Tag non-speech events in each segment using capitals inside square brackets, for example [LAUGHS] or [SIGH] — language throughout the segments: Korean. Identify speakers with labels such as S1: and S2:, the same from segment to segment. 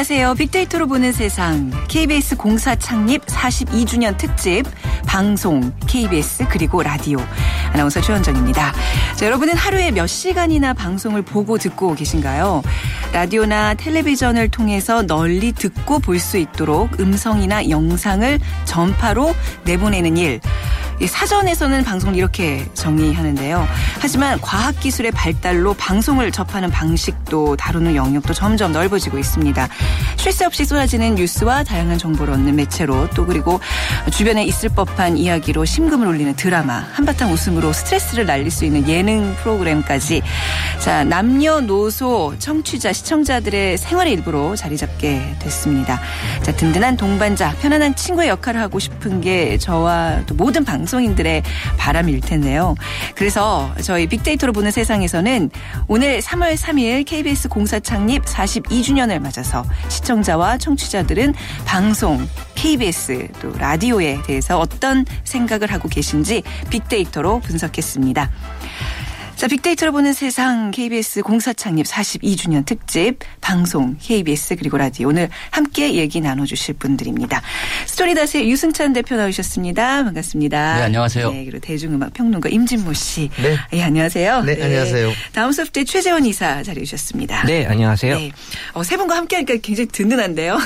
S1: 안녕하세요. 빅데이터로 보는 세상 KBS 공사 창립 42주년 특집 방송 KBS 그리고 라디오 아나운서 최현정입니다. 자, 여러분은 하루에 몇 시간이나 방송을 보고 듣고 계신가요? 라디오나 텔레비전을 통해서 널리 듣고 볼 수 있도록 음성이나 영상을 전파로 내보내는 일 사전에서는 방송을 이렇게 정의하는데요. 하지만 과학기술의 발달로 방송을 접하는 방식도 다루는 영역도 점점 넓어지고 있습니다. 쉴 새 없이 쏟아지는 뉴스와 다양한 정보를 얻는 매체로 또 그리고 주변에 있을 법한 이야기로 심금을 울리는 드라마 한바탕 웃음으로 스트레스를 날릴 수 있는 예능 프로그램까지 자 남녀노소 청취자 시청자들의 생활의 일부로 자리 잡게 됐습니다. 자 든든한 동반자 편안한 친구의 역할을 하고 싶은 게 저와 또 모든 방송 인들의 바람일 텐데요. 그래서 저희 빅데이터로 보는 세상에서는 오늘 3월 3일 KBS 공사 창립 42주년을 맞아서 시청자와 청취자들은 방송, KBS 또 라디오에 대해서 어떤 생각을 하고 계신지 빅데이터로 분석했습니다. 자, 빅데이터로 보는 세상 KBS 공사 창립 42주년 특집 방송 KBS 그리고 라디오 오늘 함께 얘기 나눠주실 분들입니다. 스토리닷의 유승찬 대표 나오셨습니다. 반갑습니다.
S2: 네, 안녕하세요.
S1: 네, 그리고 대중음악 평론가 임진모 씨.
S3: 네.
S1: 네, 안녕하세요.
S3: 네, 안녕하세요.
S1: 다음 소프트의 최재원 이사 자리해 주셨습니다.
S3: 네, 안녕하세요.
S1: 네. 어, 세 분과 함께 하니까 굉장히 든든한데요.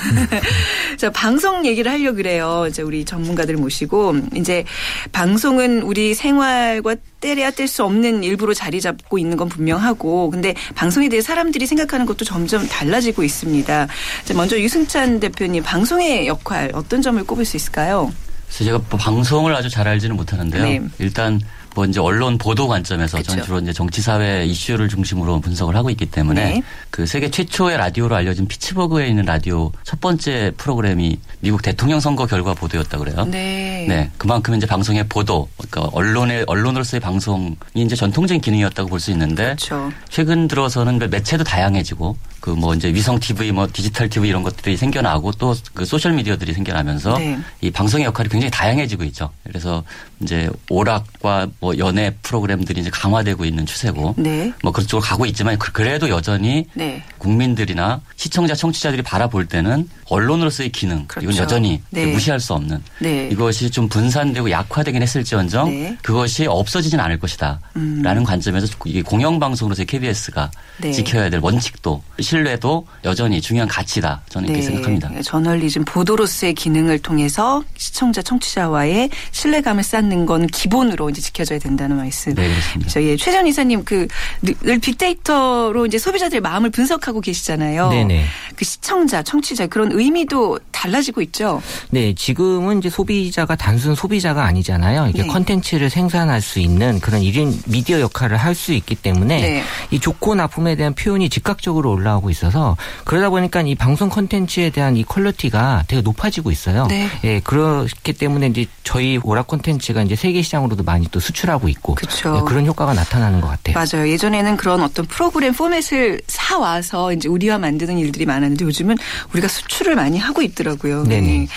S1: [LAUGHS] 자, 방송 얘기를 하려고 그래요. 이제 우리 전문가들 모시고 이제 방송은 우리 생활과 떼려야 뗄 수 없는 일부로 자리 잡고 있는 건 분명하고 근데 방송에 대해 사람들이 생각하는 것도 점점 달라지고 있습니다. 자, 먼저 유승찬 대표님 방송의 역할 어떤 점을 꼽을 수 있을까요?
S2: 제가 뭐 방송을 아주 잘 알지는 못하는데요.
S1: 네.
S2: 일단 뭐 이제 언론 보도 관점에서
S1: 그쵸.
S2: 전 주로 이제 정치 사회 이슈를 중심으로 분석을 하고 있기 때문에
S1: 네.
S2: 그 세계 최초의 라디오로 알려진 피츠버그에 있는 라디오 첫 번째 프로그램이 미국 대통령 선거 결과 보도였다 그래요.
S1: 네.
S2: 네, 그만큼 이제 방송의 보도, 그러니까 언론의 언론으로서의 방송이 이제 전통적인 기능이었다고 볼 수 있는데
S1: 그렇죠.
S2: 최근 들어서는 매체도 다양해지고 그 뭐 이제 위성 TV, 뭐 디지털 TV 이런 것들이 생겨나고 또 그 소셜 미디어들이 생겨나면서
S1: 네.
S2: 이 방송의 역할이 굉장히 다양해지고 있죠. 그래서 이제 오락과 뭐 연예 프로그램들이 이제 강화되고 있는 추세고
S1: 네.
S2: 뭐 그쪽으로 가고 있지만 그- 그래도 여전히
S1: 네.
S2: 국민들이나 시청자, 청취자들이 바라볼 때는 언론으로서의 기능
S1: 그렇죠.
S2: 이건 여전히
S1: 네.
S2: 무시할 수 없는
S1: 네.
S2: 이것이 좀 분산되고 약화되긴 했을지언정
S1: 네.
S2: 그것이 없어지진 않을 것이다.
S1: 음.
S2: 라는 관점에서 이게 공영방송으로서의 KBS가
S1: 네.
S2: 지켜야 될 원칙도 신뢰도 여전히 중요한 가치다. 저는 이렇게 생각합니다.
S1: 네. 저널리즘 보도로서의 기능을 통해서 시청자 청취자와의 신뢰감을 쌓는 건 기본으로 이제 지켜져 야 된다는 말씀.
S2: 네, 그렇습니다.
S1: 저희 최전 이사님 그 늘 빅데이터로 이제 소비자들의 마음을 분석하고 계시잖아요.
S4: 네네.
S1: 그 시청자, 청취자 그런 의미도 달라지고 있죠.
S4: 네, 지금은 이제 소비자가 단순 소비자가 아니잖아요. 이게
S1: 네.
S4: 컨텐츠를 생산할 수 있는 그런 일인 미디어 역할을 할 수 있기 때문에
S1: 네.
S4: 이 좋고 나쁨에 대한 표현이 즉각적으로 올라오고 있어서 그러다 보니까 이 방송 컨텐츠에 대한 이 quality가 되게 높아지고 있어요.
S1: 네.
S4: 예, 그렇기 때문에 이제 저희 오락 콘텐츠가 이제 세계 시장으로도 많이 또 수출 하고 있고
S1: 그쵸.
S4: 예, 그런 효과가 나타나는 것 같아요.
S1: 맞아요. 예전에는 그런 어떤 프로그램 포맷을 사 와서 이제 우리가 만드는 일들이 많았는데 요즘은 우리가 수출을 많이 하고 있더라고요.
S4: 네네.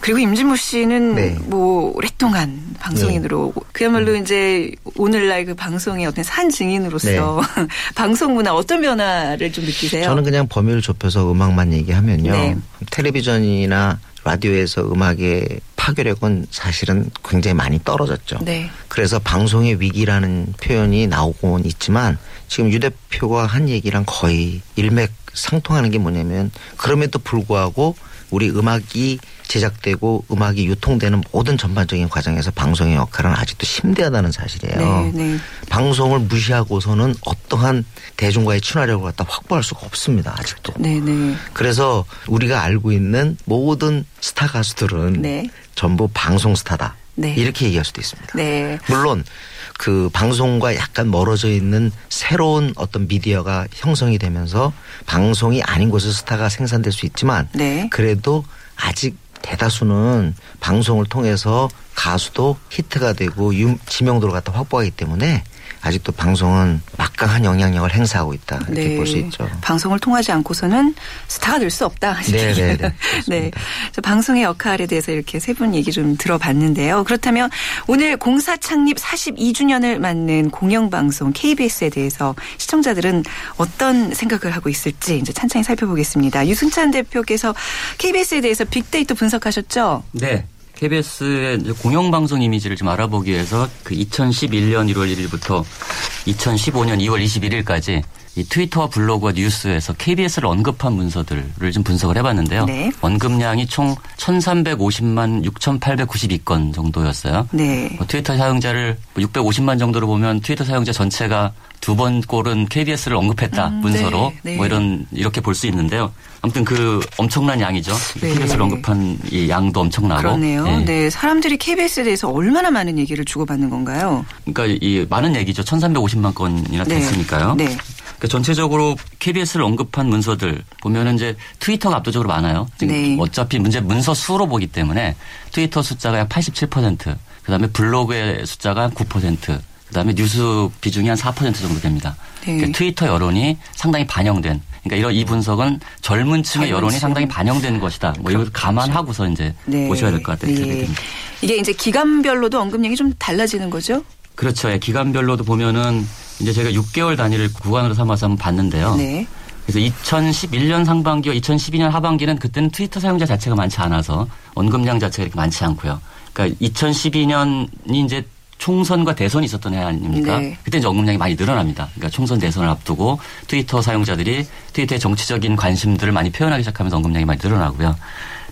S1: 그리고 임진모 씨는
S3: 네.
S1: 뭐 오랫동안 방송인으로 그야말로 이제 오늘날 그 방송의 어떤 산 증인으로서 [LAUGHS] 방송 문화 어떤 변화를 좀 느끼세요?
S3: 저는 그냥 범위를 좁혀서 음악만 얘기하면요.
S1: 네.
S3: 텔레비전이나 라디오에서 음악의 파괴력은 사실은 굉장히 많이 떨어졌죠.
S1: 네.
S3: 그래서 방송의 위기라는 표현이 나오곤 있지만 지금 유 대표가 한 얘기랑 거의 일맥 상통하는 게 뭐냐면 그럼에도 불구하고 우리 음악이 제작되고 음악이 유통되는 모든 전반적인 과정에서 방송의 역할은 아직도 심대하다는 사실이에요.
S1: 네, 네.
S3: 방송을 무시하고서는 어떠한 대중과의 친화력을 갖다 확보할 수가 없습니다. 아직도.
S1: 네, 네.
S3: 그래서 우리가 알고 있는 모든 스타 가수들은
S1: 네.
S3: 전부 방송 스타다.
S1: 네.
S3: 이렇게 얘기할 수도 있습니다.
S1: 네.
S3: 물론 그 방송과 약간 멀어져 있는 새로운 어떤 미디어가 형성이 되면서 방송이 아닌 곳에서 스타가 생산될 수 있지만
S1: 네.
S3: 그래도 아직 대다수는 방송을 통해서 가수도 히트가 되고 유- 지명도를 갖다 확보하기 때문에 아직도 방송은 막강한 영향력을 행사하고 있다 이렇게
S1: 네.
S3: 볼수 있죠.
S1: 방송을 통하지 않고서는 스타가 될 수 없다.
S3: 네, 네, 네. [LAUGHS]
S1: 네. 저 방송의 역할에 대해서 이렇게 세 분 얘기 좀 들어봤는데요. 그렇다면 오늘 공사 창립 42주년을 맞는 공영방송 KBS에 대해서 시청자들은 어떤 생각을 하고 있을지 이제 찬찬히 살펴보겠습니다. 유승찬 대표께서 KBS에 대해서 빅데이터 분석하셨죠?
S2: 네. KBS의 공영방송 이미지를 좀 알아보기 위해서 그 2011년 1월 1일부터 2015년 2월 21일까지 이 트위터와 블로그와 뉴스에서 KBS를 언급한 문서들을 좀 분석을 해봤는데요.
S1: 네.
S2: 언급량이 총 1,350만 6,892건 정도였어요.
S1: 네.
S2: 뭐 트위터 사용자를 650만 정도로 보면 트위터 사용자 전체가 두 번 꼴은 KBS를 언급했다
S1: 음,
S2: 문서로
S1: 네, 네.
S2: 뭐 이런 이렇게 볼 수 있는데요. 아무튼 그 엄청난 양이죠.
S1: 네.
S2: KBS를 언급한 이 양도 엄청나고.
S1: 그러네요.
S2: 예.
S1: 네. 사람들이 KBS에 대해서 얼마나 많은 얘기를 주고받는 건가요?
S2: 그러니까 이 많은 얘기죠. 1,350만 건이나
S1: 네.
S2: 됐으니까요.
S1: 네.
S2: 그러니까 전체적으로 KBS를 언급한 문서들 보면은 이제 트위터가 압도적으로 많아요. 지금
S1: 네.
S2: 어차피 문제 문서 수로 보기 때문에 트위터 숫자가 약 87%, 그다음에 블로그의 숫자가 9%, 그다음에 뉴스 비중이 한 4% 정도 됩니다.
S1: 네.
S2: 그러니까 트위터 여론이 상당히 반영된. 그러니까 이런 이 분석은 젊은 층의
S1: 젊은
S2: 여론이
S1: 층.
S2: 상당히 반영된 것이다. 뭐 이걸 감안하고서 이제
S1: 네.
S2: 보셔야 될 것 같아요.
S1: 네. 이게 이제 기간별로도 언급량이 좀 달라지는 거죠?
S2: 그렇죠. 예, 기간별로도 보면은 이제 제가 6개월 단위를 구간으로 삼아서 한번 봤는데요.
S1: 네.
S2: 그래서 2011년 상반기와 2012년 하반기는 그때는 트위터 사용자 자체가 많지 않아서 언급량 자체가 이렇게 많지 않고요. 그러니까 2012년이 이제 총선과 대선이 있었던 해 아닙니까?
S1: 네.
S2: 그때 이제 언급량이 많이 늘어납니다. 그러니까 총선 대선을 앞두고 트위터 사용자들이 트위터의 정치적인 관심들을 많이 표현하기 시작하면서 언급량이 많이 늘어나고요.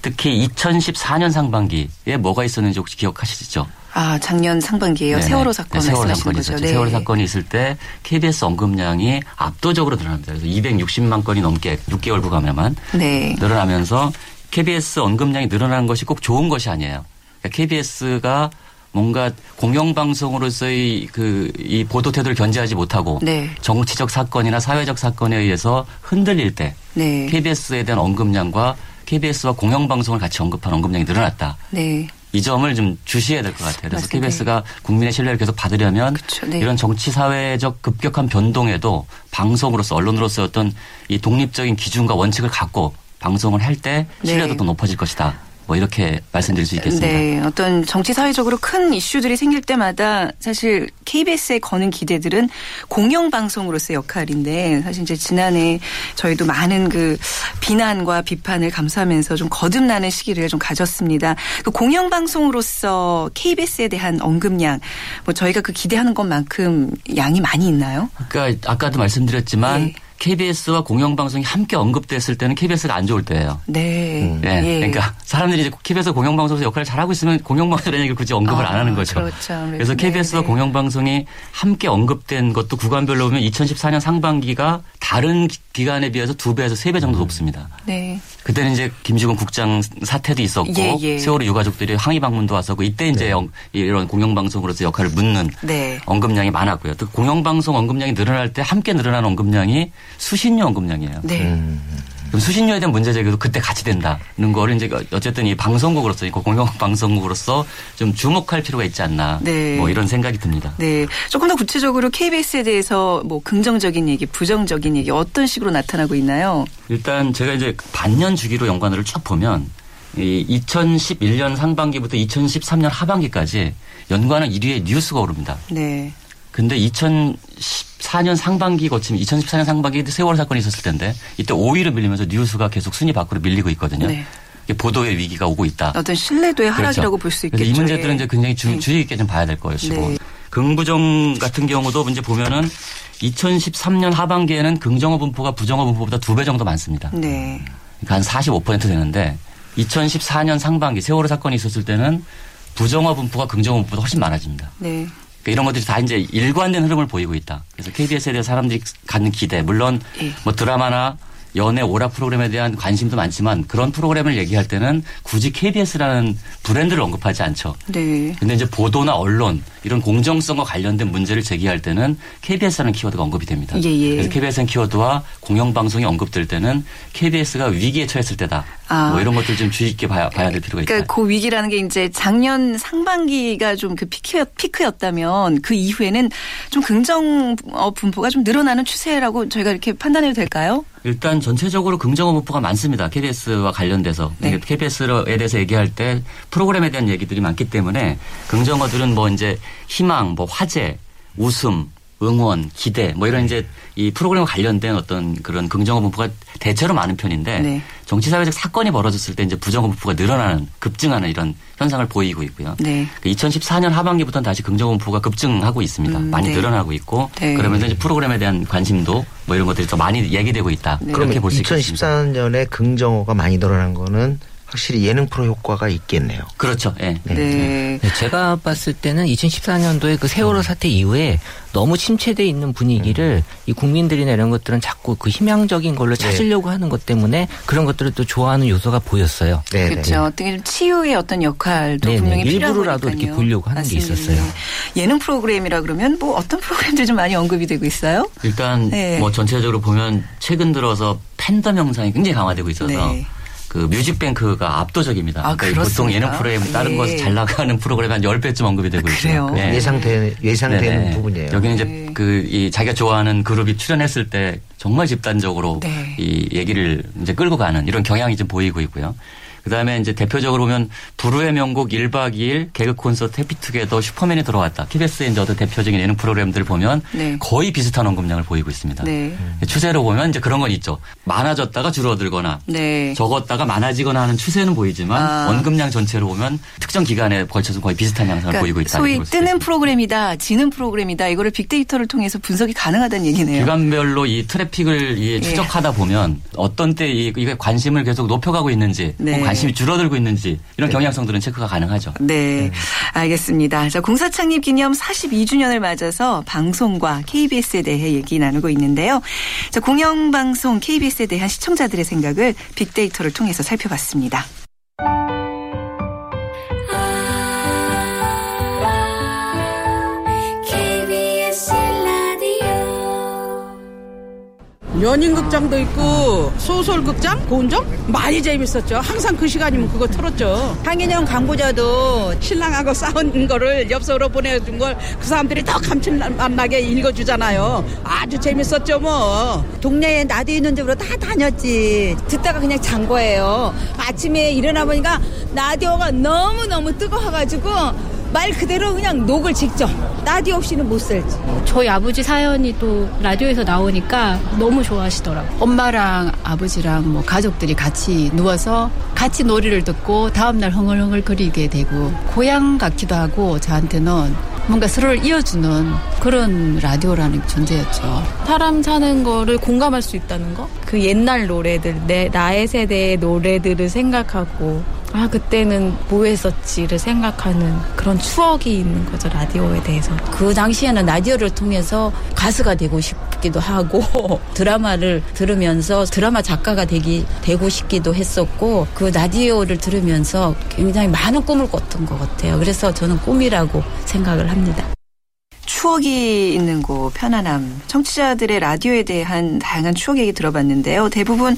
S2: 특히 2014년 상반기에 뭐가 있었는지 혹시 기억하시죠?
S1: 아, 작년 상반기에요.
S2: 네네.
S1: 세월호 사건
S2: 네, 세월호
S1: 말씀하시는
S2: 사건이
S1: 거죠.
S2: 있었죠. 세월호 사건이 있을 때 KBS 언급량이 압도적으로 늘어납니다. 그래서 260만 건이 넘게 6개월 구간에만
S1: 네.
S2: 늘어나면서 KBS 언급량이 늘어나는 것이 꼭 좋은 것이 아니에요. 그러니까 KBS가 뭔가 공영방송으로서의 그 이 보도 태도를 견제하지 못하고
S1: 네.
S2: 정치적 사건이나 사회적 사건에 의해서 흔들릴 때
S1: 네.
S2: KBS에 대한 언급량과 KBS와 공영방송을 같이 언급한 언급량이 늘어났다.
S1: 네.
S2: 이 점을 좀 주시해야 될 것 같아요. 그래서
S1: 맞습니다.
S2: KBS가 국민의 신뢰를 계속 받으려면
S1: 그쵸, 네.
S2: 이런 정치 사회적 급격한 변동에도 방송으로서 언론으로서 어떤 이 독립적인 기준과 원칙을 갖고 방송을 할 때 신뢰도
S1: 네.
S2: 더 높아질 것이다. 뭐 이렇게 말씀드릴 수 있겠습니다.
S1: 네, 어떤 정치 사회적으로 큰 이슈들이 생길 때마다 사실 KBS에 거는 기대들은 공영 방송으로서의 역할인데 사실 이제 지난해 저희도 많은 그 비난과 비판을 감수하면서 좀 거듭나는 시기를 좀 가졌습니다. 그 공영 방송으로서 KBS에 대한 언급량 뭐 저희가 그 기대하는 것만큼 양이 많이 있나요?
S2: 그러니까 아까도 말씀드렸지만
S1: 예.
S2: KBS와 공영방송이 함께 언급됐을 때는 KBS가 안 좋을 때예요.
S1: 네.
S2: 네.
S1: 예.
S2: 그러니까 사람들이 이제 KBS 공영방송에서 역할을 잘하고 있으면 공영방송이라는 얘기를 굳이 언급을
S1: 아,
S2: 안 하는 거죠.
S1: 그렇죠.
S2: 그래서
S1: 네,
S2: KBS와
S1: 네.
S2: 공영방송이 함께 언급된 것도 구간별로 보면 2014년 상반기가 다른 기- 기간에 비해서 두 배에서 세 배 정도 높습니다.
S1: 네.
S2: 그때는 이제 김지곤 국장 사태도 있었고
S1: 예, 예.
S2: 세월호 유가족들이 항의 방문도 왔었고 이때 이제 영- 이런 공영방송으로서 역할을 묻는
S1: 네.
S2: 언급량이 많았고요. 또 공영방송 언급량이 늘어날 때 함께 늘어나는 언급량이 수신료 언급량이에요.
S1: 네.
S3: 음.
S2: 그럼 수신료에 대한 문제 제기도 그때 같이 된다는 거를 이제 어쨌든 이 방송국으로서 이 공영 방송국으로서 좀 주목할 필요가 있지 않나
S1: 네.
S2: 뭐 이런 생각이 듭니다.
S1: 네. 조금 더 구체적으로 KBS에 대해서 뭐 긍정적인 얘기, 부정적인 얘기 어떤 식으로 나타나고 있나요?
S2: 일단 제가 이제 반년 주기로 연관어를 쭉 보면 이 2011년 상반기부터 2013년 하반기까지 연관어 1위에 뉴스가 오릅니다.
S1: 네.
S2: 근데 2014년 상반기 거치면 2014년 상반기 세월호 사건이 있었을 텐데 이때 5위로 밀리면서 뉴스가 계속 순위 밖으로 밀리고 있거든요.
S1: 네.
S2: 보도의 위기가 오고 있다.
S1: 어떤 신뢰도의 하락이라고 볼수 있겠죠.
S2: 이 문제들은
S1: 예.
S2: 이제 굉장히 주,
S1: 네.
S2: 주의 있게 좀 봐야 될 것이고
S1: 네.
S2: 긍부정 같은 경우도 이제 보면은 2013년 하반기에는 긍정어 분포가 부정어 분포보다 두 배 정도 많습니다.
S1: 네.
S2: 그러니까 한 45% 되는데 2014년 상반기 세월호 사건이 있었을 때는 부정어 분포가 긍정어 분포보다 훨씬 많아집니다.
S1: 네.
S2: 그러니까 이런 것들이 다 이제 일관된 흐름을 보이고 있다. 그래서 KBS에 대해 사람들이 갖는 기대, 물론
S1: 예.
S2: 뭐 드라마나 연애 오락 프로그램에 대한 관심도 많지만 그런 프로그램을 얘기할 때는 굳이 KBS라는 브랜드를 언급하지 않죠.
S1: 네.
S2: 근데 이제 보도나 언론 이런 공정성과 관련된 문제를 제기할 때는 KBS라는 키워드가 언급이 됩니다.
S1: 예, 예.
S2: 그래서 KBS는 키워드와 공영방송이 언급될 때는 KBS가 위기에 처했을 때다.
S1: 아.
S2: 뭐 이런 것들 좀 주의 깊게 봐야, 봐야 될 필요가 있다.
S1: 그러니까 그 위기라는 게 이제 작년 상반기가 좀 그 피크였, 피크였다면 그 이후에는 좀 긍정 어, 분포가 좀 늘어나는 추세라고 저희가 이렇게 판단해도 될까요?
S2: 일단 전체적으로 긍정어 분포가 많습니다. KBS와 관련돼서
S1: 네.
S2: KBS에 대해서 얘기할 때 프로그램에 대한 얘기들이 많기 때문에 긍정어들은 뭐 이제 희망, 뭐 화제, 웃음, 응원, 기대 뭐 이런 이제 이 프로그램과 관련된 어떤 그런 긍정어 분포가 대체로 많은 편인데
S1: 네.
S2: 정치 사회적 사건이 벌어졌을 때 이제 부정어 분포가 늘어나는 급증하는 이런 현상을 보이고 있고요.
S1: 네.
S2: 2014년 하반기부터는 다시 긍정어 분포가 급증하고 있습니다.
S1: 음,
S2: 많이
S1: 네.
S2: 늘어나고 있고
S1: 네.
S2: 그러면서 이제 프로그램에 대한 관심도 뭐 이런 것들이 더 많이 얘기되고 있다.
S1: 네.
S2: 그렇게 볼 수 있겠습니다.
S3: 2014년에 긍정어가 많이 늘어난 거는 확실히 예능 프로 효과가 있겠네요.
S2: 그렇죠. 예.
S1: 네.
S4: 네, 제가 봤을 때는 2014년도에 그 세월호 사태 이후에 너무 침체돼 있는 분위기를 이 국민들이나 이런 것들은 자꾸 그 희망적인 걸로 찾으려고 하는 것 때문에 그런 것들을 또 좋아하는 요소가 보였어요.
S3: 네,
S1: 그렇죠. 어떻게 좀 치유의 어떤 역할도
S4: 네네.
S1: 분명히 필요하고
S4: 일부러라도 이렇게 보려고 하는 게 있었어요.
S1: 예능 프로그램이라 그러면 뭐 어떤 프로그램들이 좀 많이 언급이 되고 있어요?
S2: 일단
S1: 네.
S2: 뭐 전체적으로 보면 최근 들어서 팬덤 형상이 굉장히 강화되고 있어서
S1: 네.
S2: 그 뮤직뱅크가 압도적입니다.
S1: 아,
S2: 그러니까 보통? 예능 프로그램 다른
S1: 예.
S2: 거잘 나가는 프로그램 한 10배쯤 언급이 되고
S1: 아,
S2: 있어요. 네.
S3: 예상되, 예상되는
S2: 네네.
S3: 부분이에요.
S2: 여기는
S1: 네.
S2: 이제 그이 자기가 좋아하는 그룹이 출연했을 때 정말 집단적으로
S1: 네.
S2: 이 얘기를 이제 끌고 가는 이런 경향이 좀 보이고 있고요. 그다음에 이제 대표적으로 보면 불후의 명곡 1박 2일 개그 콘서트 해피투게더 슈퍼맨이 들어왔다. KBS의 이제 어떤 대표적인 예능 프로그램들 보면
S1: 네.
S2: 거의 비슷한 언급량을 보이고 있습니다.
S1: 네.
S2: 추세로 보면 이제 그런 건 있죠. 많아졌다가 줄어들거나
S1: 네.
S2: 적었다가 많아지거나 하는 추세는 보이지만
S1: 아.
S2: 언급량 전체로 보면 특정 기간에 걸쳐서 거의 비슷한 양상을 보이고 있다.
S1: 그러니까 소위 뜨는 프로그램이다, 지는 프로그램이다. 이거를 빅데이터를 통해서 분석이 가능하다는 얘기네요.
S2: 기간별로 이 트래픽을 이
S1: 예.
S2: 추적하다 보면 어떤 때 이- 이게 관심을 계속 높여가고 있는지
S1: 네.
S2: 관심이 줄어들고 있는지 이런 경향성들은 체크가 가능하죠.
S1: 네, 알겠습니다. 자, 공사 창립 기념 42주년을 맞아서 방송과 KBS에 대해 얘기 나누고 있는데요. 자, 공영방송 KBS에 대한 시청자들의 생각을 빅데이터를 통해서 살펴봤습니다.
S5: 연인극장도 있고 소설극장, 고운정 많이 재밌었죠. 항상 그 시간이면 그거 틀었죠.
S6: 황인영 광고자도
S5: 신랑하고 싸운 거를 엽서로 보내준 걸 그 사람들이 더 감칠맛나게 읽어주잖아요. 아주 재밌었죠 뭐.
S6: 동네에 나도 있는 집으로 다 다녔지. 듣다가 그냥 잔 거예요. 아침에 일어나 보니까 라디오가 너무너무 뜨거워가지고 말 그대로 그냥 녹을 직접. 라디오 없이는 못 살지.
S7: 저희 아버지 사연이 또 라디오에서 나오니까 너무 좋아하시더라고요. 엄마랑 아버지랑 뭐 가족들이 같이 누워서 같이 놀이를 듣고 다음날 흥얼흥얼 거리게 되고 고향 같기도 하고 저한테는 뭔가 서로를 이어주는 그런 라디오라는 존재였죠.
S8: 사람 사는 거를 공감할 수 있다는 거? 그 옛날 노래들, 내, 나의 세대의 노래들을 생각하고, 아, 그때는 뭐 했었지를 생각하는 그런 추억이 있는 거죠, 라디오에 대해서.
S6: 그 당시에는 라디오를 통해서 가수가 되고 싶기도 하고 [LAUGHS] 드라마를 들으면서 드라마 작가가 되기 되고 싶기도 했었고 그 라디오를 들으면서 굉장히 많은 꿈을 꿨던 것 같아요. 그래서 저는 꿈이라고 생각을 합니다.
S1: 추억이 있는 곳, 편안함. 청취자들의 라디오에 대한 다양한 추억 얘기 들어봤는데요. 대부분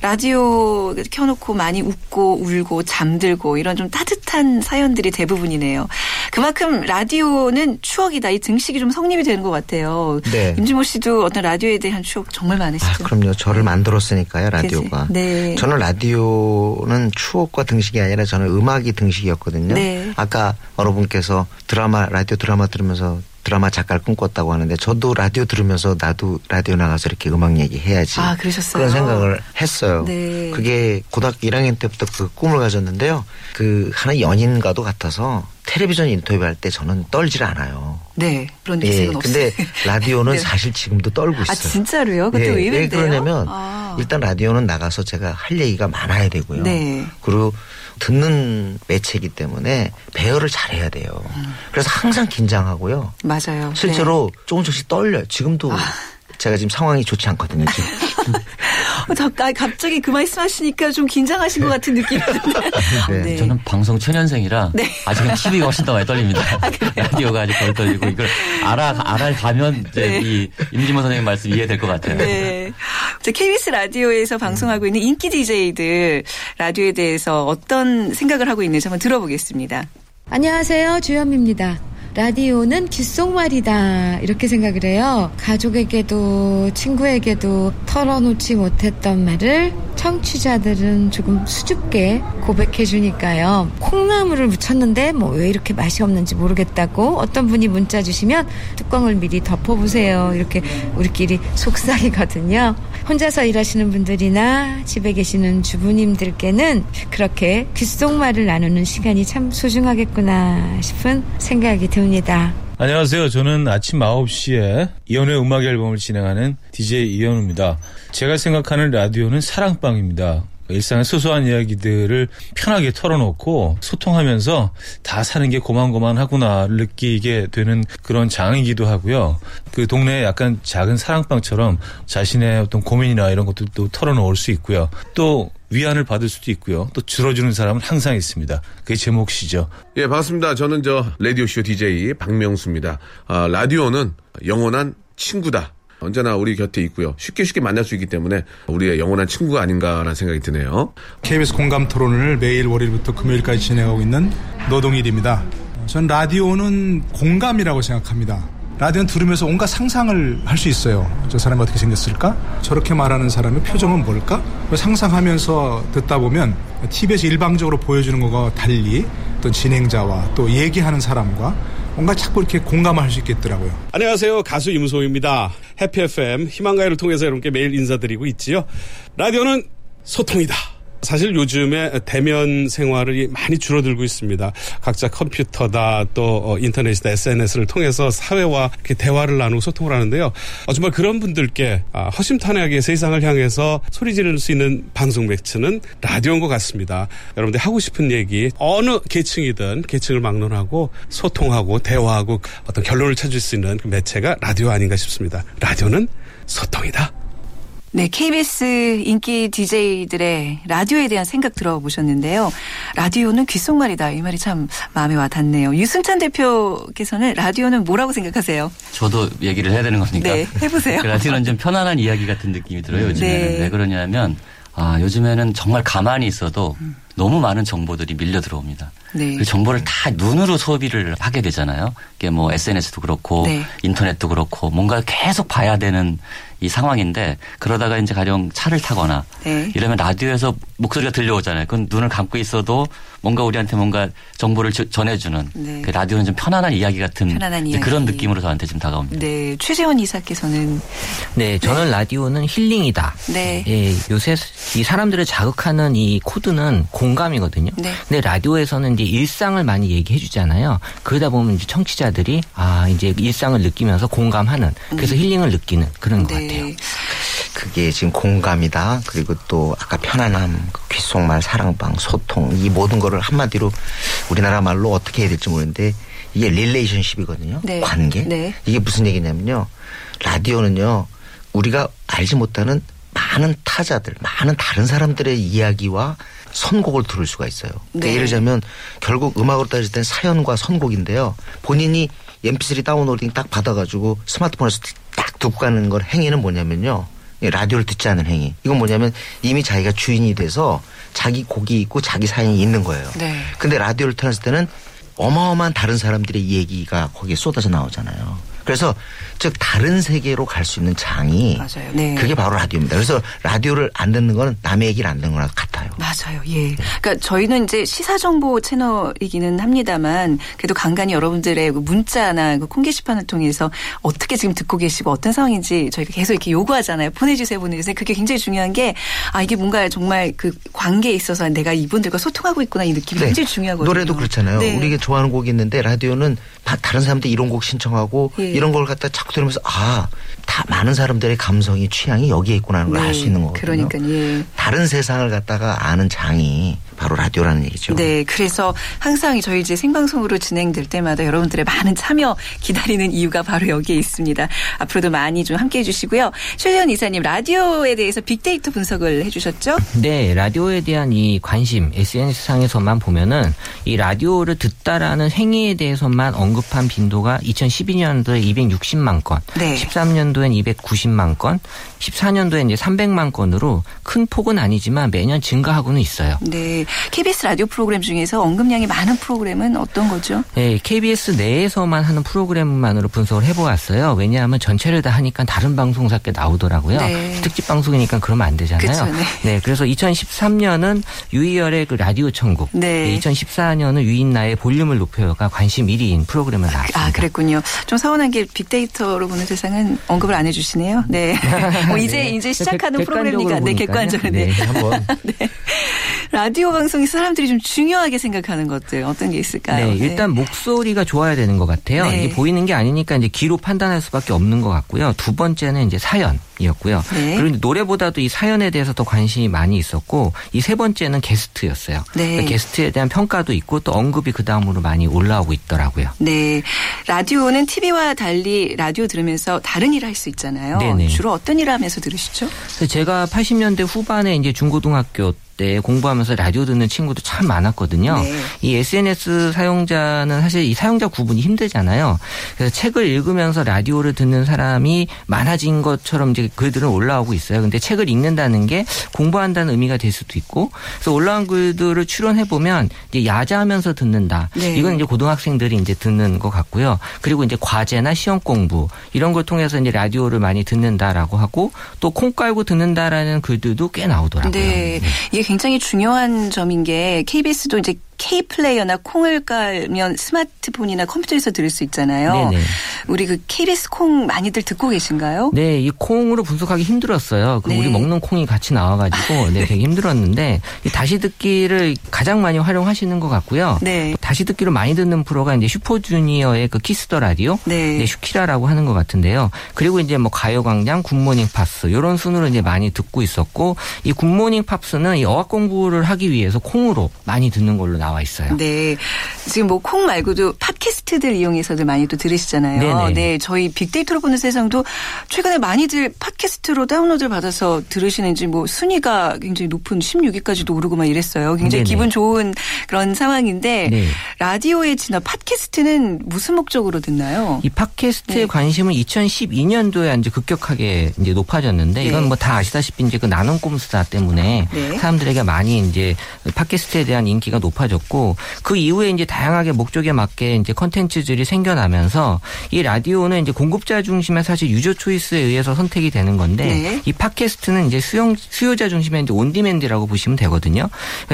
S1: 라디오 켜놓고 많이 웃고 울고 잠들고 이런 좀 따뜻한 사연들이 대부분이네요. 그만큼 라디오는 추억이다. 이 등식이 좀 성립이 되는 것 같아요.
S3: 네.
S1: 임진모 씨도 어떤 라디오에 대한 추억 정말 많으시죠?
S3: 아, 그럼요. 저를 만들었으니까요, 라디오가.
S1: 네.
S3: 저는 라디오는 추억과 등식이 아니라 저는 음악이 등식이었거든요.
S1: 네.
S3: 아까 여러분께서 드라마, 라디오 드라마 들으면서 드라마 작가를 꿈꿨다고 하는데 저도 라디오 들으면서 나도 라디오 나가서 이렇게 음악 얘기 해야지.
S1: 아, 그러셨어요?
S3: 그런 생각을 했어요.
S1: 네.
S3: 그게 고등학교 1학년 때부터 그 꿈을 가졌는데요. 그 하나 연인과도 같아서 텔레비전 인터뷰할 때 저는 떨질 않아요.
S1: 네. 그런
S3: 예,
S1: 기색은
S3: 근데
S1: 없어요.
S3: 라디오는
S1: 네.
S3: 사실 지금도 떨고 있어요.
S1: 아, 진짜로요? 그때
S3: 예, 왜왜
S1: 이랬대요?
S3: 그러냐면
S1: 아.
S3: 일단 라디오는 나가서 제가 할 얘기가 많아야 되고요.
S1: 네.
S3: 그리고 듣는 매체이기 때문에 배열을 잘해야 돼요. 그래서 항상 긴장하고요.
S1: 맞아요.
S3: 실제로 조금 조금씩 떨려요. 지금도
S1: 아.
S3: 제가 지금 상황이 좋지 않거든요. 지금. [LAUGHS]
S1: 어, 저, 아, 갑자기 그 말씀하시니까 좀 긴장하신 것 같은 느낌이 드는데. [LAUGHS]
S3: 네.
S2: 저는 방송 초년생이라
S1: 네.
S2: 아직은 TV가 훨씬 더 많이 떨립니다. [LAUGHS] 라디오가 아직 덜 떨리고 이걸 알아 알아가면 이제
S1: 네.
S2: 이 임진모 선생님 말씀 이해될 것 같아요.
S1: 네. 자, KBS 라디오에서 방송하고 있는 인기 DJ들 라디오에 대해서 어떤 생각을 하고 있는지 한번 들어보겠습니다.
S9: 안녕하세요. 주현미입니다. 라디오는 귓속말이다. 이렇게 생각을 해요. 가족에게도 친구에게도 털어놓지 못했던 말을 청취자들은 조금 수줍게 고백해 주니까요. 콩나물을 묻혔는데 뭐 왜 이렇게 맛이 없는지 모르겠다고 어떤 분이 문자 주시면 뚜껑을 미리 덮어보세요. 이렇게 우리끼리 속삭이거든요. 혼자서 일하시는 분들이나 집에 계시는 주부님들께는 그렇게 귓속말을 나누는 시간이 참 소중하겠구나 싶은 생각이 듭니다.
S10: 안녕하세요. 저는 아침 9시에 이현우의 음악 앨범을 진행하는 DJ 이현우입니다. 제가 생각하는 라디오는 사랑방입니다. 일상의 소소한 이야기들을 편하게 털어놓고 소통하면서 다 사는 게 고만고만하구나를 느끼게 되는 그런 장이기도 하고요. 그 동네에 약간 작은 사랑방처럼 자신의 어떤 고민이나 이런 것들도 털어놓을 수 있고요. 또 위안을 받을 수도 있고요. 또 들어주는 사람은 항상 있습니다. 그게 제 몫이죠.
S11: 예, 반갑습니다. 저는 저 라디오쇼 DJ 박명수입니다. 아, 라디오는 영원한 친구다. 언제나 우리 곁에 있고요. 쉽게 쉽게 만날 수 있기 때문에 우리의 영원한 친구가 아닌가라는 생각이 드네요.
S12: KBS 공감 토론을 매일 월요일부터 금요일까지 진행하고 있는 노동일입니다. 전 라디오는 공감이라고 생각합니다. 라디오는 들으면서 온갖 상상을 할 수 있어요. 저 사람이 어떻게 생겼을까? 저렇게 말하는 사람의 표정은 뭘까? 상상하면서 듣다 보면 TV에서 일방적으로 보여주는 것과 달리 또 진행자와 또 얘기하는 사람과 뭔가 자꾸 이렇게 공감할 수 있겠더라고요.
S13: 안녕하세요. 가수 임소입니다. 해피 FM 희망가요를 통해서 여러분께 매일 인사드리고 있지요. 라디오는 소통이다. 사실 요즘에 대면 생활이 많이 줄어들고 있습니다. 각자 컴퓨터다 또 어, 인터넷이다 SNS를 통해서 사회와 대화를 나누고 소통을 하는데요. 어, 정말 그런 분들께 아, 허심탄회하게 세상을 향해서 소리 지를 수 있는 방송 매체는 라디오인 것 같습니다. 여러분들 하고 싶은 얘기 어느 계층이든 계층을 막론하고 소통하고 대화하고 어떤 결론을 찾을 수 있는 그 매체가 라디오 아닌가 싶습니다. 라디오는 소통이다.
S1: 네, KBS 인기 DJ들의 라디오에 대한 생각 들어보셨는데요. 라디오는 귓속말이다. 이 말이 참 마음에 와 닿네요. 유승찬 대표께서는 라디오는 뭐라고 생각하세요?
S2: 저도 얘기를 해야 되는 겁니까?
S1: 네, 해보세요.
S2: 그 라디오는 좀 편안한 이야기 같은 느낌이 들어요. 요즘에는
S1: 네.
S2: 왜 그러냐면 아 요즘에는 정말 가만히 있어도 너무 많은 정보들이 밀려 들어옵니다.
S1: 네.
S2: 그 정보를 다 눈으로 소비를 하게 되잖아요. 이게 뭐 SNS도 그렇고
S1: 네.
S2: 인터넷도 그렇고 뭔가 계속 봐야 되는 이 상황인데 그러다가 이제 가령 차를 타거나
S1: 네.
S2: 이러면 라디오에서 목소리가 들려오잖아요. 그건 눈을 감고 있어도 뭔가 우리한테 뭔가 정보를 저- 전해주는
S1: 네.
S2: 그 라디오는 좀 편안한 이야기 같은
S1: 편안한 이야기.
S2: 그런 느낌으로 저한테 좀 다가옵니다.
S1: 네, 최재원 이사께서는
S4: 네, 저는 라디오는 힐링이다.
S1: 네.
S4: 예, 요새 이 사람들을 자극하는 이 코드는 공 감이거든요.
S1: 네.
S4: 근데 라디오에서는 이제 일상을 많이 얘기해 주잖아요. 그러다 보면 이제 청취자들이 아, 이제 일상을 느끼면서 공감하는 그래서
S1: 음.
S4: 힐링을 느끼는 그런 것
S1: 네.
S4: 같아요.
S3: 그게 지금 공감이다. 그리고 또 아까 편안함, 귓속말, 사랑방, 소통 이 모든 거를 한마디로 우리나라 말로 어떻게 해야 될지 모르는데 이게 릴레이션십이거든요.
S1: 네.
S3: 관계.
S1: 네.
S3: 이게 무슨 얘기냐면요. 라디오는요. 우리가 알지 못하는 많은 타자들, 많은 다른 사람들의 이야기와 선곡을 들을 수가 있어요. 그러니까
S1: 네.
S3: 예를 들자면 결국 음악으로 따질 땐 사연과 선곡인데요. 본인이 mp3 다운로딩 딱 받아가지고 스마트폰에서 딱 듣고 가는 걸 행위는 뭐냐면요. 이 라디오를 듣지 않은 행위. 이건 뭐냐면 이미 자기가 주인이 돼서 자기 곡이 있고 자기 사연이 있는 거예요.
S1: 네.
S3: 근데 라디오를 틀었을 때는 어마어마한 다른 사람들의 얘기가 거기에 쏟아져 나오잖아요. 그래서 즉 다른 세계로 갈 수 있는 장이
S1: 맞아요. 네.
S3: 그게 바로 라디오입니다. 그래서 라디오를 안 듣는 건 남의 얘기를 안 듣는 거랑 같아요.
S1: 맞아요. 예. 그러니까 저희는 이제 시사 정보 채널이기는 합니다만 그래도 간간히 여러분들의 그 문자나 그콩 게시판을 통해서 어떻게 지금 듣고 계시고 어떤 상황인지 저희가 계속 이렇게 요구하잖아요. 보내주세요, 보내주세요. 그게 굉장히 중요한 게 아 이게 뭔가 정말 그 관계에 있어서 내가 이분들과 소통하고 있구나 이 느낌이
S3: 네.
S1: 굉장히 중요하거든요.
S3: 노래도 그렇잖아요.
S1: 네.
S3: 우리가 좋아하는 곡이 있는데 라디오는 다 다른 사람들 이런 곡 신청하고
S1: 예.
S3: 이런 걸 갖다 자꾸 들으면서 아, 다 많은 사람들의 감성이 취향이 여기에 있구나 하는 걸 알수
S1: 네.
S3: 있는 거거든요.
S1: 그러니까 예.
S3: 다른 세상을 갖다가 아는 장이 바로 라디오라는 얘기죠.
S1: 네, 그래서 항상 저희 이제 생방송으로 진행될 때마다 여러분들의 많은 참여 기다리는 이유가 바로 여기에 있습니다. 앞으로도 많이 좀 함께 해 주시고요. 최현 이사님 라디오에 대해서 빅데이터 분석을 해주셨죠?
S4: 네, 라디오에 대한 이 관심 SNS상에서만 보면은 이 라디오를 듣다라는 행위에 대해서만 언급한 빈도가 2012년도에 260만 건,
S1: 네.
S4: 13년도 엔 290만 건, 14년도에 이제 300만 건으로 큰 폭은 아니지만 매년 증가하고는 있어요.
S1: 네, KBS 라디오 프로그램 중에서 언급량이 많은 프로그램은 어떤 거죠?
S4: 네, KBS 내에서만 하는 프로그램만으로 분석을 해 보았어요. 왜냐하면 전체를 다 하니까 다른 방송사 께 나오더라고요.
S1: 네.
S4: 특집 방송이니까 그러면 안 되잖아요.
S1: 그쵸, 네.
S4: 그래서 2013년은 유희열의 그 라디오 천국,
S1: 네.
S4: 2014년은 유인나의 볼륨을 높여요가 관심 1위인 프로그램을 나왔습니다.
S1: 아, 그랬군요. 좀 서운한 게 빅데이터로 보는 세상은 언급 을 안 해주시네요. 네. [LAUGHS] 뭐 이제,
S4: 네.
S1: 이제 시작하는
S4: 객-
S1: 프로그램이니까. 네,
S4: 객관적으로.
S1: 네.
S4: 네, 한번. [LAUGHS]
S1: 네. 라디오 방송이 사람들이 좀 중요하게 생각하는 것들 어떤 게 있을까요?
S4: 네, 일단 목소리가 좋아야 되는 것 같아요.
S1: 네.
S4: 이게 보이는 게 아니니까 이제 귀로 판단할 수밖에 없는 것 같고요. 두 번째는 이제 사연 이었고요.
S1: 네.
S4: 그리고 노래보다도 이 사연에 대해서 더 관심이 많이 있었고 이 세 번째는 게스트였어요.
S1: 네.
S4: 그러니까 게스트에 대한 평가도 있고 또 언급이 그 다음으로 많이 올라오고 있더라고요.
S1: 네. 라디오는 TV와 달리 라디오 들으면서 다른 일을 할 수 있잖아요.
S4: 네네.
S1: 주로 어떤 일을 하면서 들으시죠?
S4: 제가 80년대 후반에 이제 중고등학교 때 공부하면서 라디오 듣는 친구도 참 많았거든요.
S1: 네.
S4: 이 SNS 사용자는 사실 이 사용자 구분이 힘들잖아요. 그래서 책을 읽으면서 라디오를 듣는 사람이 많아진 것처럼 이제 글들은 올라오고 있어요. 근데 책을 읽는다는 게 공부한다는 의미가 될 수도 있고 그래서 올라온 글들을 추론해 보면 이제 야자하면서 듣는다.
S1: 네.
S4: 이건 이제 고등학생들이 이제 듣는 것 같고요. 그리고 이제 과제나 시험 공부 이런 걸 통해서 이제 라디오를 많이 듣는다라고 하고 또 콩 깔고 듣는다라는 글들도 꽤 나오더라고요.
S1: 네. 이게 굉장히 중요한 점인 게 KBS도 이제 K 플레이어나 콩을 깔면 스마트폰이나 컴퓨터에서 들을 수 있잖아요.
S4: 네네.
S1: 우리 그 KBS 콩 많이들 듣고 계신가요?
S4: 네, 이 콩으로 분석하기 힘들었어요. 그
S1: 네.
S4: 우리 먹는 콩이 같이 나와가지고 네, 되게 [LAUGHS] 힘들었는데 이 다시 듣기를 가장 많이 활용하시는 것 같고요.
S1: 네.
S4: 다시 듣기로 많이 듣는 프로가 이제 슈퍼주니어의 그 Kiss the Radio,
S1: 네.
S4: 슈키라라고 하는 것 같은데요. 그리고 이제 뭐 가요광장, 굿모닝 팝스 이런 순으로 이제 많이 듣고 있었고 이 굿모닝 팝스는 이 어학 공부를 하기 위해서 콩으로 많이 듣는 걸로 나와 있어요.
S1: 네. 지금 뭐 콩 말고도 팟캐스트들 이용해서들 많이 또 들으시잖아요.
S4: 네네.
S1: 네. 저희 빅데이터로 보는 세상도 최근에 많이들 팟캐스트로 다운로드를 받아서 들으시는지 뭐 순위가 굉장히 높은 16위까지도 오르고 막 이랬어요. 굉장히
S4: 네네.
S1: 기분 좋은 그런 상황인데
S4: 네.
S1: 라디오의 진화 팟캐스트는 무슨 목적으로 듣나요?
S4: 이 팟캐스트의
S1: 네.
S4: 관심은 2012년도에 이제 급격하게 이제 높아졌는데
S1: 네.
S4: 이건 뭐 다 아시다시피 이제 그 나눔 꼼수다 때문에
S1: 네.
S4: 사람들에게 많이 이제 팟캐스트에 대한 인기가 높아졌고 그 이후에 이제 다양하게 목적에 맞게 이제 컨텐츠들이 생겨나면서 이 라디오는 이제 공급자 중심의 사실 유저 초이스에 의해서 선택이 되는 건데
S1: 네.
S4: 이 팟캐스트는 이제 수용 수요자 중심의 이제 온디맨드라고 보시면 되거든요.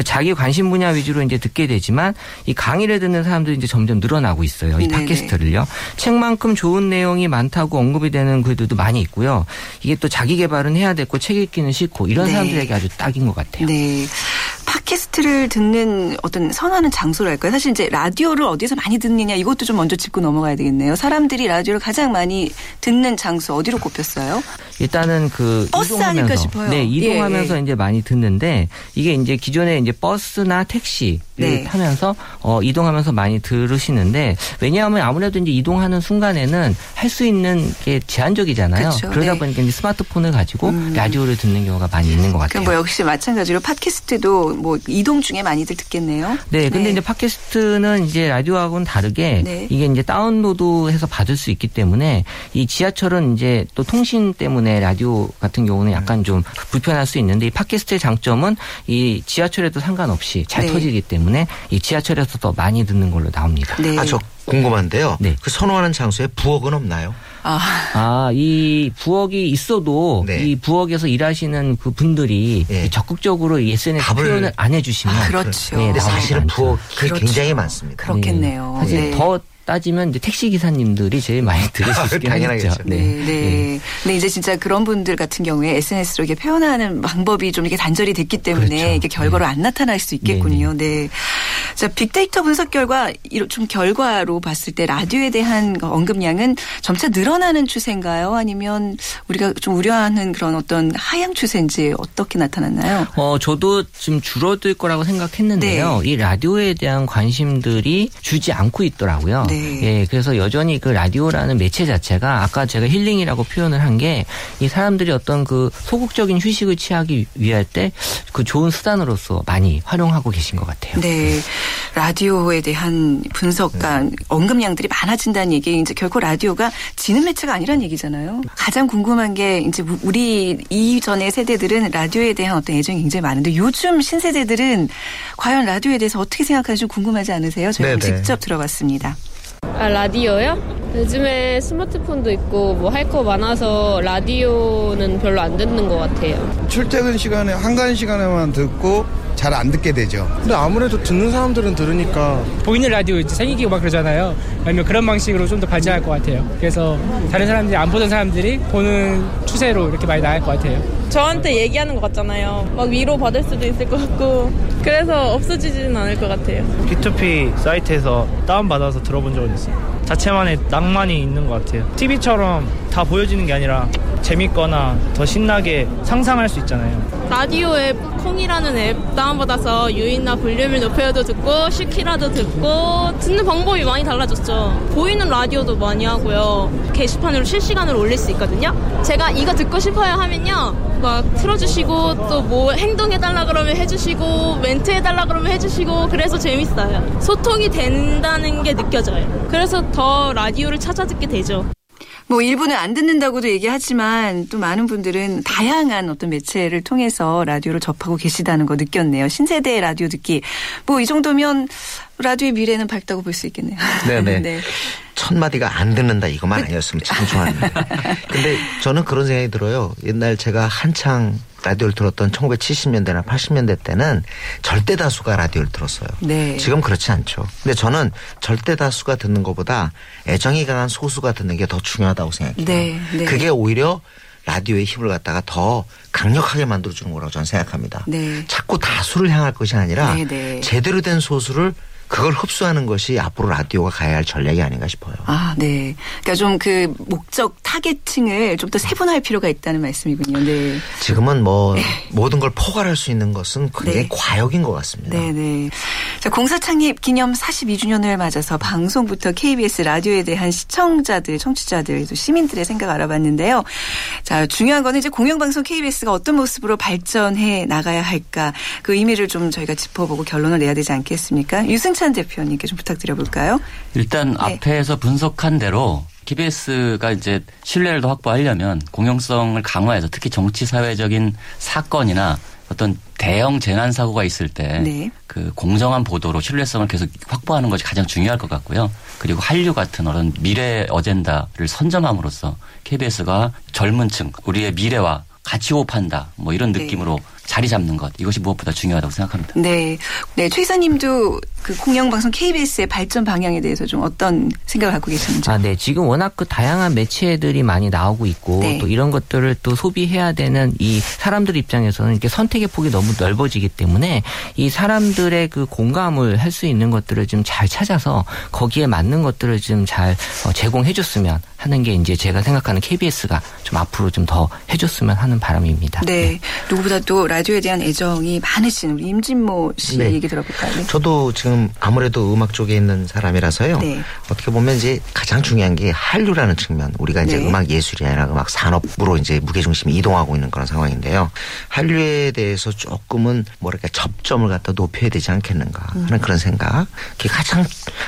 S4: 자기 관심 분야 위주로 이제 듣게 되지만 이 강의를 듣는 사람들이 이제 점점 늘어나고 있어요. 이
S1: 네네.
S4: 팟캐스트를요. 책만큼 좋은 내용이 많다고 언급이 되는 글들도 많이 있고요. 이게 또 자기 개발은 해야 됐고 책 읽기는 싫고 이런
S1: 네.
S4: 사람들에게 아주 딱인 것 같아요.
S1: 네. 팟캐스트 를 듣는 어떤 선호하는 장소랄까요? 사실 이제 라디오를 어디서 많이 듣느냐 이것도 좀 먼저 짚고 넘어가야 되겠네요. 사람들이 라디오를 가장 많이 듣는 장소 어디로 꼽혔어요?
S4: 일단은 그
S1: 버스
S4: 이동하면서
S1: 아닐까 싶어요.
S4: 네 이동하면서
S1: 예, 예.
S4: 이제 많이 듣는데 이게 이제 기존에 이제 버스나 택시를
S1: 네.
S4: 타면서 어 이동하면서 많이 들으시는데 왜냐하면 아무래도 이제 이동하는 순간에는 할 수 있는 게 제한적이잖아요.
S1: 그쵸,
S4: 그러다
S1: 네.
S4: 보니까 이제 스마트폰을 가지고
S1: 음.
S4: 라디오를 듣는 경우가 많이 있는 것 같아요.
S1: 그럼 뭐 역시 마찬가지로 팟캐스트도 뭐 이동 중에 많이들 듣겠네요.
S4: 네, 근데 이제 팟캐스트는 이제 라디오하고는 다르게
S1: 네.
S4: 이게 이제 다운로드해서 받을 수 있기 때문에 이 지하철은 이제 또 통신 때문에 라디오 같은 경우는 약간 좀 불편할 수 있는데 이 팟캐스트의 장점은 이 지하철에도 상관없이 잘
S3: 네.
S4: 터지기 때문에 이 지하철에서 더 많이 듣는 걸로 나옵니다.
S1: 네.
S3: 아, 저 궁금한데요. 그 선호하는 장소에 부엌은 없나요?
S4: 아, 이 부엌이 있어도
S3: 네.
S4: 이 부엌에서 일하시는 그 분들이 적극적으로 이 SNS
S3: 답을-
S4: 표현을 안 해주시면
S3: 아, 그렇죠.
S4: 네,
S3: 사실은. 부엌이 굉장히 많습니다.
S1: 그렇겠네요.
S4: 사실
S1: 네.
S4: 더 따지면 이제 택시 기사님들이 제일 많이 들으시긴
S3: 당연하겠죠.
S4: 하겠죠.
S1: 네, 네. 근데 이제 진짜 그런 분들 같은 경우에 SNS로 이렇게 표현하는 방법이 좀 이렇게 단절이 됐기 때문에
S4: 그렇죠.
S1: 이게 결과로 안 나타날 수 있겠군요. 네. 자, 빅데이터 분석 결과 좀 결과로 봤을 때 라디오에 대한 언급량은 점차 늘어나는 추세인가요? 아니면 우리가 좀 우려하는 그런 어떤 하향 추세인지 어떻게 나타났나요?
S4: 어, 저도 지금 줄어들 거라고 생각했는데요.
S1: 네.
S4: 이 라디오에 대한 관심들이 주지 않고 있더라고요.
S1: 네.
S4: 예, 그래서 여전히 그 라디오라는 매체 자체가 아까 제가 힐링이라고 표현을 한 게 이 사람들이 어떤 그 소극적인 휴식을 취하기 위할 때 그 좋은 수단으로서 많이 활용하고 계신 것 같아요.
S1: 네. 라디오에 대한 분석과 언급량들이 많아진다는 얘기, 이제 결코 라디오가 지는 매체가 아니란 얘기잖아요. 가장 궁금한 게 이제 우리 이전의 세대들은 라디오에 대한 어떤 애정이 굉장히 많은데 요즘 신세대들은 과연 라디오에 대해서 어떻게 생각하는지 좀 궁금하지 않으세요? 저희가
S14: 네네.
S1: 직접 들어봤습니다.
S14: 아, 라디오요? 요즘에 스마트폰도 있고 뭐 할 거 많아서 라디오는 별로 안 듣는 것 같아요.
S15: 출퇴근 시간에 한가한 시간에만 듣고 잘 안 듣게 되죠.
S16: 근데 아무래도 듣는 사람들은 들으니까 보이는 라디오 이제 생기고 막 그러잖아요. 아니면 그런 방식으로 좀 더 발전할 것 같아요. 그래서 다른 사람들이 안 보던 사람들이 보는 추세로 이렇게 많이 나갈 것 같아요.
S8: 저한테 얘기하는 것 같잖아요. 막 위로 받을 수도 있을 것 같고 그래서 없어지지는 않을 것 같아요.
S17: P2P 사이트에서 다운받아서 들어본 적은 있어요. 자체만의 낭만이 있는 것 같아요. TV처럼 다 보여지는 게 아니라 재밌거나 더 신나게 상상할 수 있잖아요.
S8: 라디오 앱 콩이라는 앱 다운받아서 유인나 볼륨을 높여도 듣고 슈키라도 듣고 듣는 방법이 많이 달라졌죠. 보이는 라디오도 많이 하고요. 게시판으로 실시간으로 올릴 수 있거든요. 제가 이거 듣고 싶어요 하면요. 막 틀어주시고 또 뭐 행동해달라 그러면 해주시고 멘트 해달라 그러면 해주시고 그래서 재밌어요. 소통이 된다는 게 느껴져요. 그래서 더 라디오를 찾아 듣게 되죠.
S1: 뭐 일부는 안 듣는다고도 얘기하지만 또 많은 분들은 다양한 어떤 매체를 통해서 라디오를 접하고 계시다는 거 느꼈네요. 신세대 라디오 듣기. 뭐 이 정도면 라디오의 미래는 밝다고 볼 수 있겠네요.
S3: 네네. [LAUGHS]
S1: 네.
S3: 첫 마디가 안 듣는다 이것만 아니었으면 참 좋았는데. [LAUGHS] 근데 저는 그런 생각이 들어요. 옛날 제가 한창 라디오를 들었던 1970년대나 80년대 때는 절대 다수가 라디오를 들었어요.
S1: 네.
S3: 지금 그렇지 않죠. 근데 저는 절대 다수가 듣는 것보다 애정이 강한 소수가 듣는 게 더 중요하다고 생각해요.
S1: 네. 네.
S3: 그게 오히려 라디오의 힘을 갖다가 더 강력하게 만들어주는 거라고 저는 생각합니다.
S1: 네.
S3: 자꾸 다수를 향할 것이 아니라
S1: 네, 네.
S3: 제대로 된 소수를 그걸 흡수하는 것이 앞으로 라디오가 가야 할 전략이 아닌가 싶어요.
S1: 아, 네. 그러니까 좀 그 목적 타겟층을 좀 더 세분화할 필요가 있다는 말씀이군요. 네.
S3: 지금은 뭐 모든 걸 포괄할 수 있는 것은 굉장히
S1: 네.
S3: 과욕인 것 같습니다.
S1: 네 네. 자, 공사 창립 기념 42주년을 맞아서 방송부터 KBS 라디오에 대한 시청자들, 청취자들, 또 시민들의 생각 알아봤는데요. 자, 중요한 거는 이제 공영방송 KBS가 어떤 모습으로 발전해 나가야 할까 그 의미를 좀 저희가 짚어보고 결론을 내야 되지 않겠습니까? 유승찬 대표님께 좀 부탁드려볼까요?
S2: 일단 앞에서 분석한 대로 KBS가 이제 신뢰를 더 확보하려면 공영성을 강화해서 특히 정치 사회적인 사건이나 어떤 대형 재난 사고가 있을 때
S1: 네.
S2: 그 공정한 보도로 신뢰성을 계속 확보하는 것이 가장 중요할 것 같고요. 그리고 한류 같은 어떤 미래 어젠다를 선점함으로써 KBS가 젊은 층, 우리의 미래와 같이 호흡한다. 뭐 이런 느낌으로 자리 잡는 것 이것이 무엇보다 중요하다고 생각합니다.
S1: 네. 네, 최 이사님도 그 공영방송 KBS의 발전 방향에 대해서 좀 어떤 생각을 갖고 계시는지.
S4: 아, 네. 지금 워낙 그 다양한 매체들이 많이 나오고 있고
S1: 네.
S4: 또 이런 것들을 또 소비해야 되는 이 사람들 입장에서는 이렇게 선택의 폭이 너무 넓어지기 때문에 이 사람들의 그 공감을 할 수 있는 것들을 좀 잘 찾아서 거기에 맞는 것들을 좀 잘 제공해 줬으면 하는 게 이제 제가 생각하는 KBS가 좀 앞으로 좀 더 해줬으면 하는 바람입니다.
S1: 네. 누구보다 또 라디오에 대한 애정이 많으신 우리 임진모 씨
S3: 네.
S1: 얘기 들어볼까요? 네.
S3: 저도 지금 아무래도 음악 쪽에 있는 사람이라서요.
S1: 네.
S3: 어떻게 보면 이제 가장 중요한 게 한류라는 측면. 우리가 이제
S1: 네.
S3: 음악 예술이 아니라 음악 산업으로 이제 무게중심이 이동하고 있는 그런 상황인데요. 한류에 대해서 조금은 뭐랄까 접점을 갖다 높여야 되지 않겠는가 하는
S1: 음.
S3: 그런 생각. 그게 가장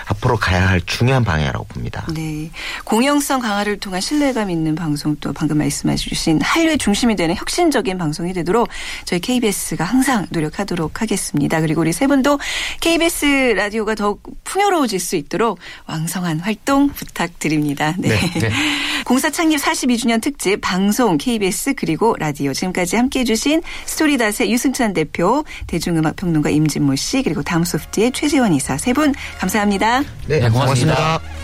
S3: 앞으로 가야 할 중요한 방향이라고 봅니다.
S1: 네. 공영성 강화를 통한 신뢰감 있는 방송 또 방금 말씀해 주신 한류의 중심이 되는 혁신적인 방송이 되도록 저희 KBS가 항상 노력하도록 하겠습니다. 그리고 우리 세 분도 KBS 라디오가 더욱 풍요로워질 수 있도록 왕성한 활동 부탁드립니다. 네.
S2: 네.
S1: 공사 창립 42주년 특집 방송 KBS 그리고 라디오 지금까지 함께해 주신 스토리닷의 유승찬 대표, 대중음악 평론가 임진모 씨 그리고 다음 소프트의 최재원 이사 세 분 감사합니다.
S3: 네,
S2: 네, 고맙습니다.
S3: 고맙습니다.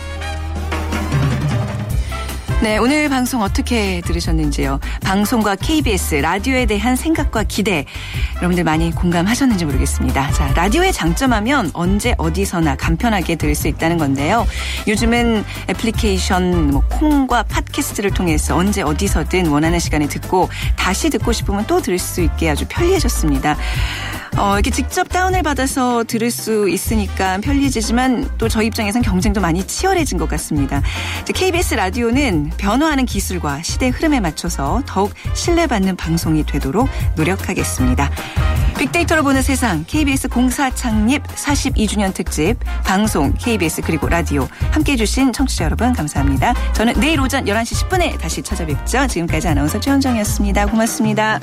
S1: 네, 오늘 방송 어떻게 들으셨는지요? 방송과 KBS, 라디오에 대한 생각과 기대, 여러분들 많이 공감하셨는지 모르겠습니다. 자, 라디오의 장점하면 언제 어디서나 간편하게 들을 수 있다는 건데요. 요즘은 애플리케이션, 뭐, 콩과 팟캐스트를 통해서 언제 어디서든 원하는 시간에 듣고 다시 듣고 싶으면 또 들을 수 있게 아주 편리해졌습니다. 어, 이렇게 직접 다운을 받아서 들을 수 있으니까 편리해지지만 또 저희 입장에선 경쟁도 많이 치열해진 것 같습니다. KBS 라디오는 변화하는 기술과 시대 흐름에 맞춰서 더욱 신뢰받는 방송이 되도록 노력하겠습니다. 빅데이터로 보는 세상 KBS 공사 창립 42주년 특집 방송 KBS 그리고 라디오 함께해 주신 청취자 여러분 감사합니다. 저는 내일 오전 11시 10분에 다시 찾아뵙죠. 지금까지 아나운서 최현정이었습니다. 고맙습니다.